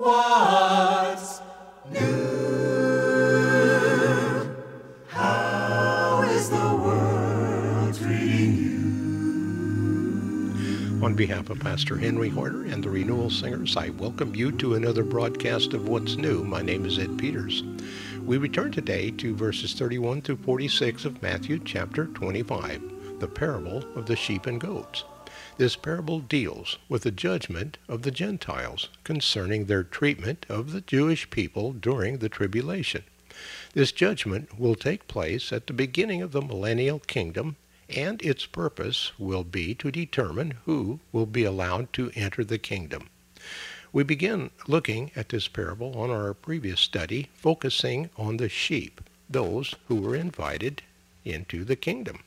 What's new? How is the world treating you? On behalf of Pastor Henry Harder and the Renewal Singers, I welcome you to another broadcast of What's New. My name is Ed Peters. We return today to verses 31 through 46 of Matthew chapter 25, the parable of the sheep and goats. This parable deals with the judgment of the Gentiles concerning their treatment of the Jewish people during the tribulation. This judgment will take place at the beginning of the millennial kingdom, and its purpose will be to determine who will be allowed to enter the kingdom. We begin looking at this parable on our previous study, focusing on the sheep, those who were invited into the kingdom.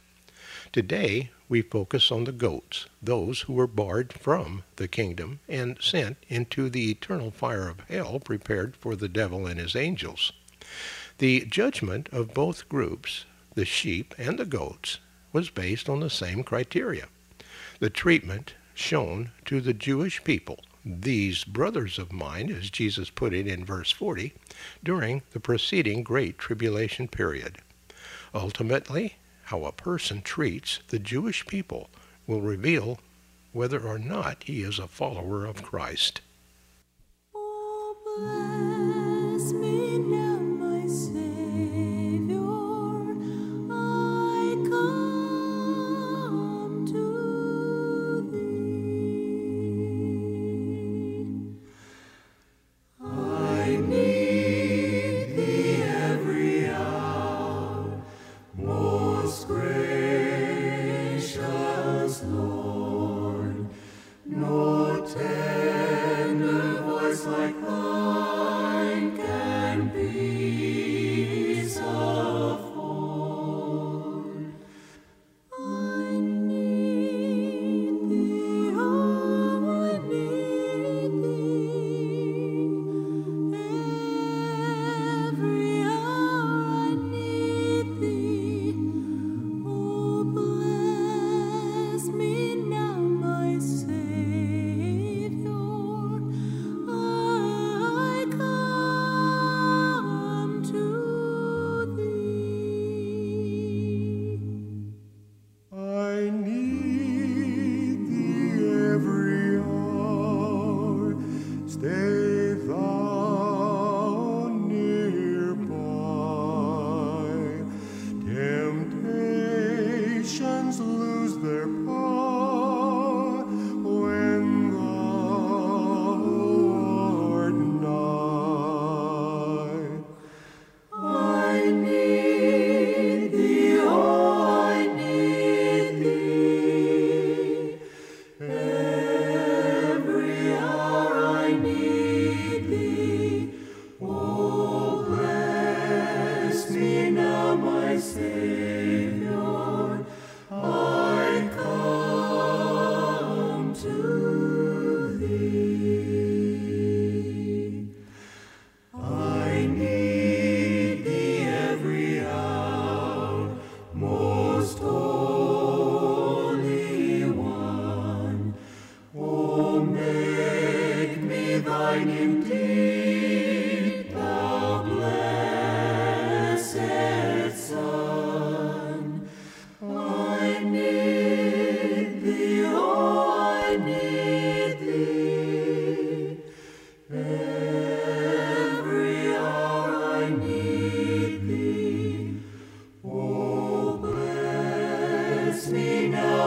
Today, we focus on the goats, those who were barred from the kingdom and sent into the eternal fire of hell prepared for the devil and his angels. The judgment of both groups, the sheep and the goats, was based on the same criteria. The treatment shown to the Jewish people, these brothers of mine, as Jesus put it in verse 40, during the preceding Great Tribulation period. Ultimately, how a person treats the Jewish people will reveal whether or not he is a follower of Christ. Oh,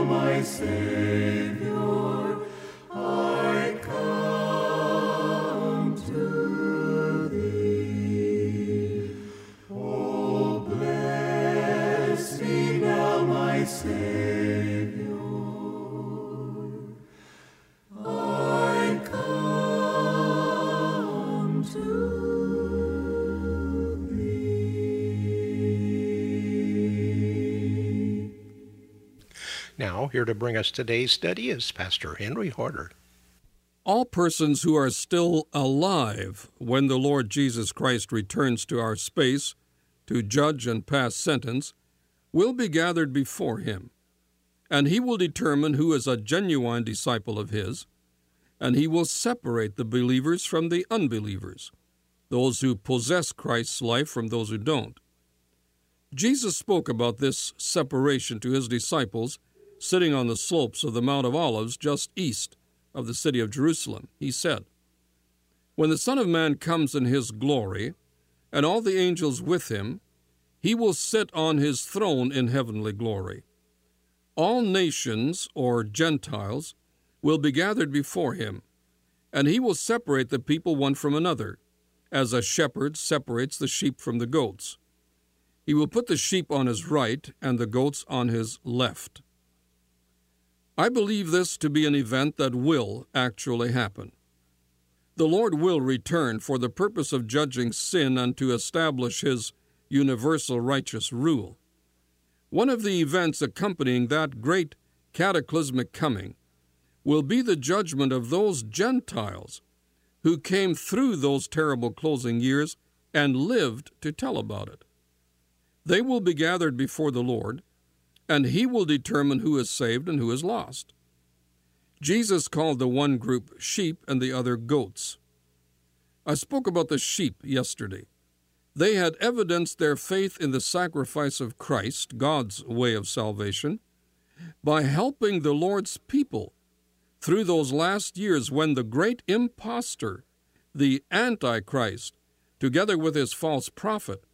my Savior. Now, here to bring us today's study is Pastor Henry Harder. All persons who are still alive when the Lord Jesus Christ returns to our space to judge and pass sentence will be gathered before him, and he will determine who is a genuine disciple of his and he will separate the believers from the unbelievers, those who possess Christ's life from those who don't. Jesus spoke about this separation to his disciples sitting on the slopes of the Mount of Olives just east of the city of Jerusalem. He said, When the Son of Man comes in his glory, and all the angels with him, he will sit on his throne in heavenly glory. All nations, or Gentiles, will be gathered before him, and he will separate the people one from another, as a shepherd separates the sheep from the goats. He will put the sheep on his right and the goats on his left. I believe this to be an event that will actually happen. The Lord will return for the purpose of judging sin and to establish his universal righteous rule. One of the events accompanying that great cataclysmic coming will be the judgment of those Gentiles who came through those terrible closing years and lived to tell about it. They will be gathered before the Lord, and He will determine who is saved and who is lost. Jesus called the one group sheep and the other goats. I spoke about the sheep yesterday. They had evidenced their faith in the sacrifice of Christ, God's way of salvation, by helping the Lord's people through those last years when the great impostor, the Antichrist, together with his false prophet,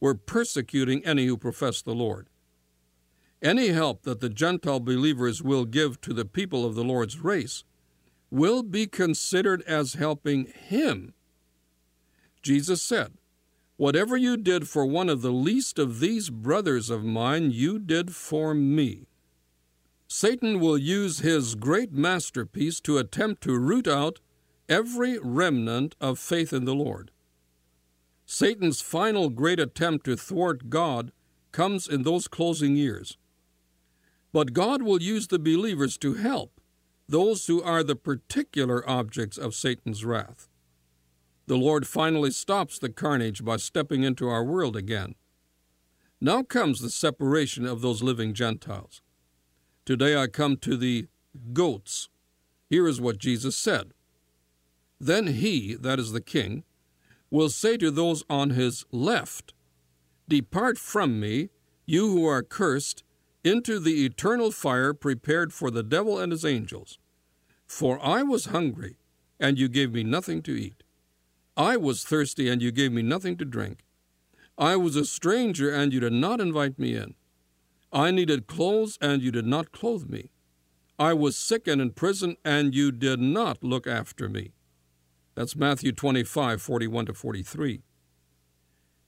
were persecuting any who professed the Lord. Any help that the Gentile believers will give to the people of the Lord's race will be considered as helping him. Jesus said, Whatever you did for one of the least of these brothers of mine, you did for me. Satan will use his great masterpiece to attempt to root out every remnant of faith in the Lord. Satan's final great attempt to thwart God comes in those closing years. But God will use the believers to help those who are the particular objects of Satan's wrath. The Lord finally stops the carnage by stepping into our world again. Now comes the separation of those living Gentiles. Today I come to the goats. Here is what Jesus said Then he, that is the king, will say to those on his left, Depart from me, you who are cursed, into the eternal fire prepared for the devil and his angels. For I was hungry, and you gave me nothing to eat. I was thirsty, and you gave me nothing to drink. I was a stranger, and you did not invite me in. I needed clothes, and you did not clothe me. I was sick and in prison, and you did not look after me. That's Matthew 25, 41 to 43.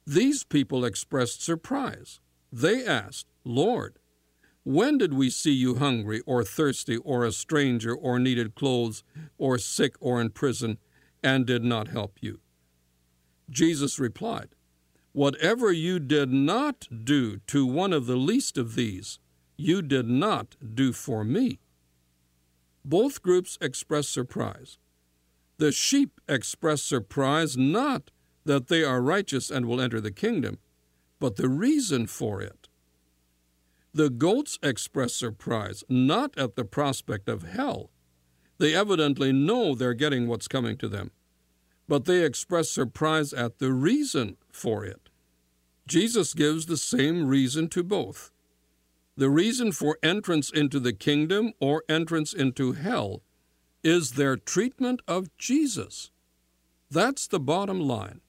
These people expressed surprise. They asked, Lord, when did we see you hungry, or thirsty, or a stranger, or needed clothes, or sick, or in prison, and did not help you? Jesus replied, Whatever you did not do to one of the least of these, you did not do for me. Both groups express surprise. The sheep express surprise not that they are righteous and will enter the kingdom, but the reason for it. The goats express surprise not at the prospect of hell. They evidently know they're getting what's coming to them, but they express surprise at the reason for it. Jesus gives the same reason to both. The reason for entrance into the kingdom or entrance into hell is their treatment of Jesus. That's the bottom line.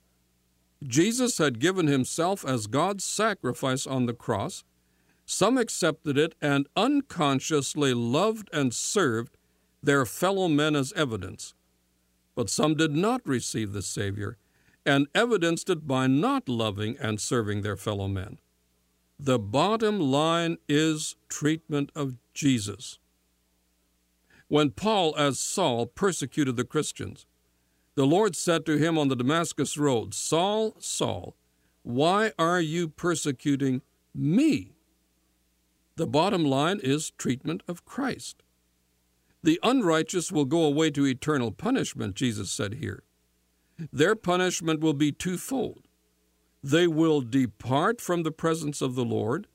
Jesus had given himself as God's sacrifice on the cross. Some accepted it and unconsciously loved and served their fellow men as evidence. But some did not receive the Savior and evidenced it by not loving and serving their fellow men. The bottom line is treatment of Jesus. When Paul, as Saul, persecuted the Christians, the Lord said to him on the Damascus road, Saul, Saul, why are you persecuting me? The bottom line is treatment of Christ. The unrighteous will go away to eternal punishment, Jesus said here their punishment will be twofold. They will depart from the presence of the Lord,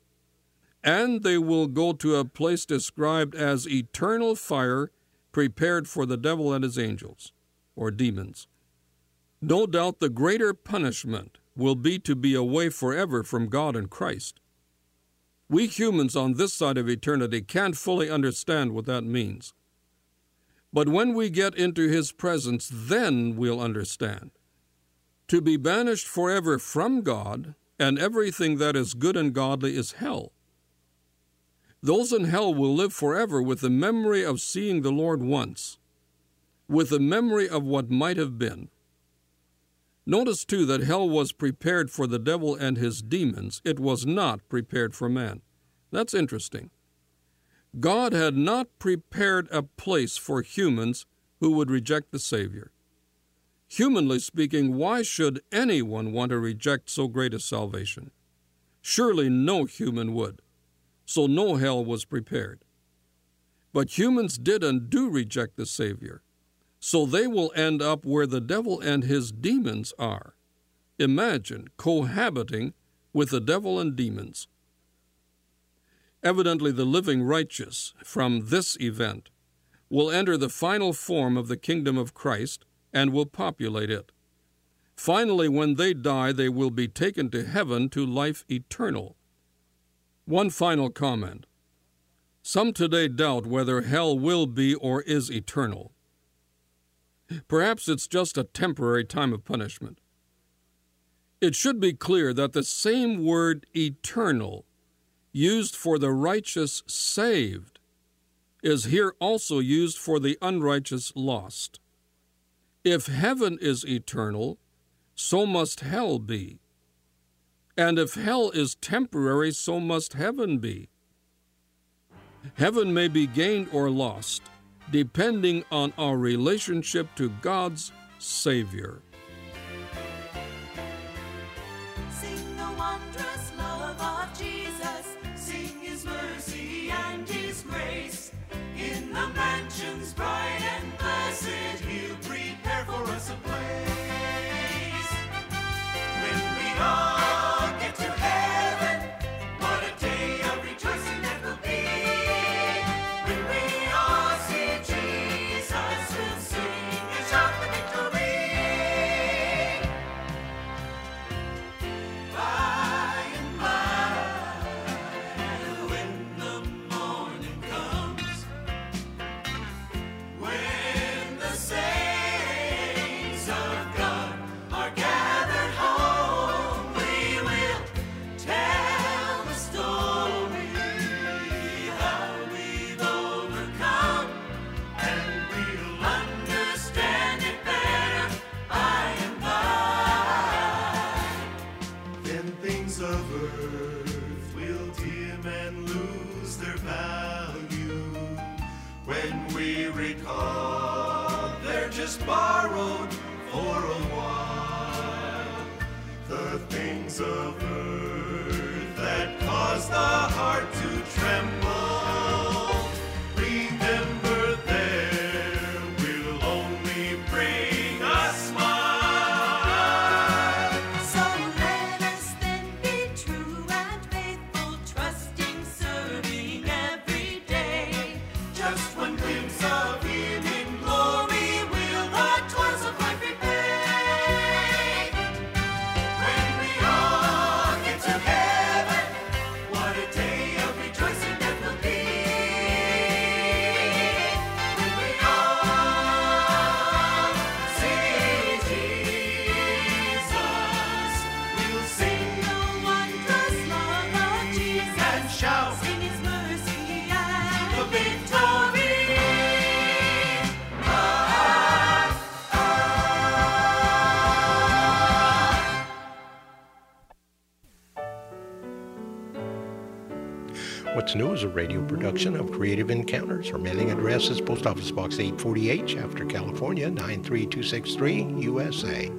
and they will go to a place described as eternal fire prepared for the devil and his angels, or demons. No doubt the greater punishment will be to be away forever from God and Christ. We humans on this side of eternity can't fully understand what that means. But when we get into His presence, then we'll understand. To be banished forever from God and everything that is good and godly is hell. Those in hell will live forever with the memory of seeing the Lord once, with the memory of what might have been. Notice too that hell was prepared for the devil and his demons, it was not prepared for man. That's interesting. God had not prepared a place for humans who would reject the Savior. Humanly speaking, why should anyone want to reject so great a salvation? Surely no human would. So no hell was prepared. But humans did and do reject the Savior. So they will end up where the devil and his demons are. Imagine cohabiting with the devil and demons. Evidently, the living righteous from this event will enter the final form of the kingdom of Christ and will populate it. Finally, when they die, they will be taken to heaven to life eternal. One final comment. Some today doubt whether hell will be or is eternal. Perhaps it's just a temporary time of punishment. It should be clear that the same word eternal used for the righteous saved is here also used for the unrighteous lost. If heaven is eternal, so must hell be. And if hell is temporary, so must heaven be. Heaven may be gained or lost depending on our relationship to God's Savior. When we recall they're just borrowed for a while. The things of earth that cause the heart to tremble. What's New is a radio production of Creative Encounters. Our mailing address is Post Office Box 848, Shafter, California 93263, USA.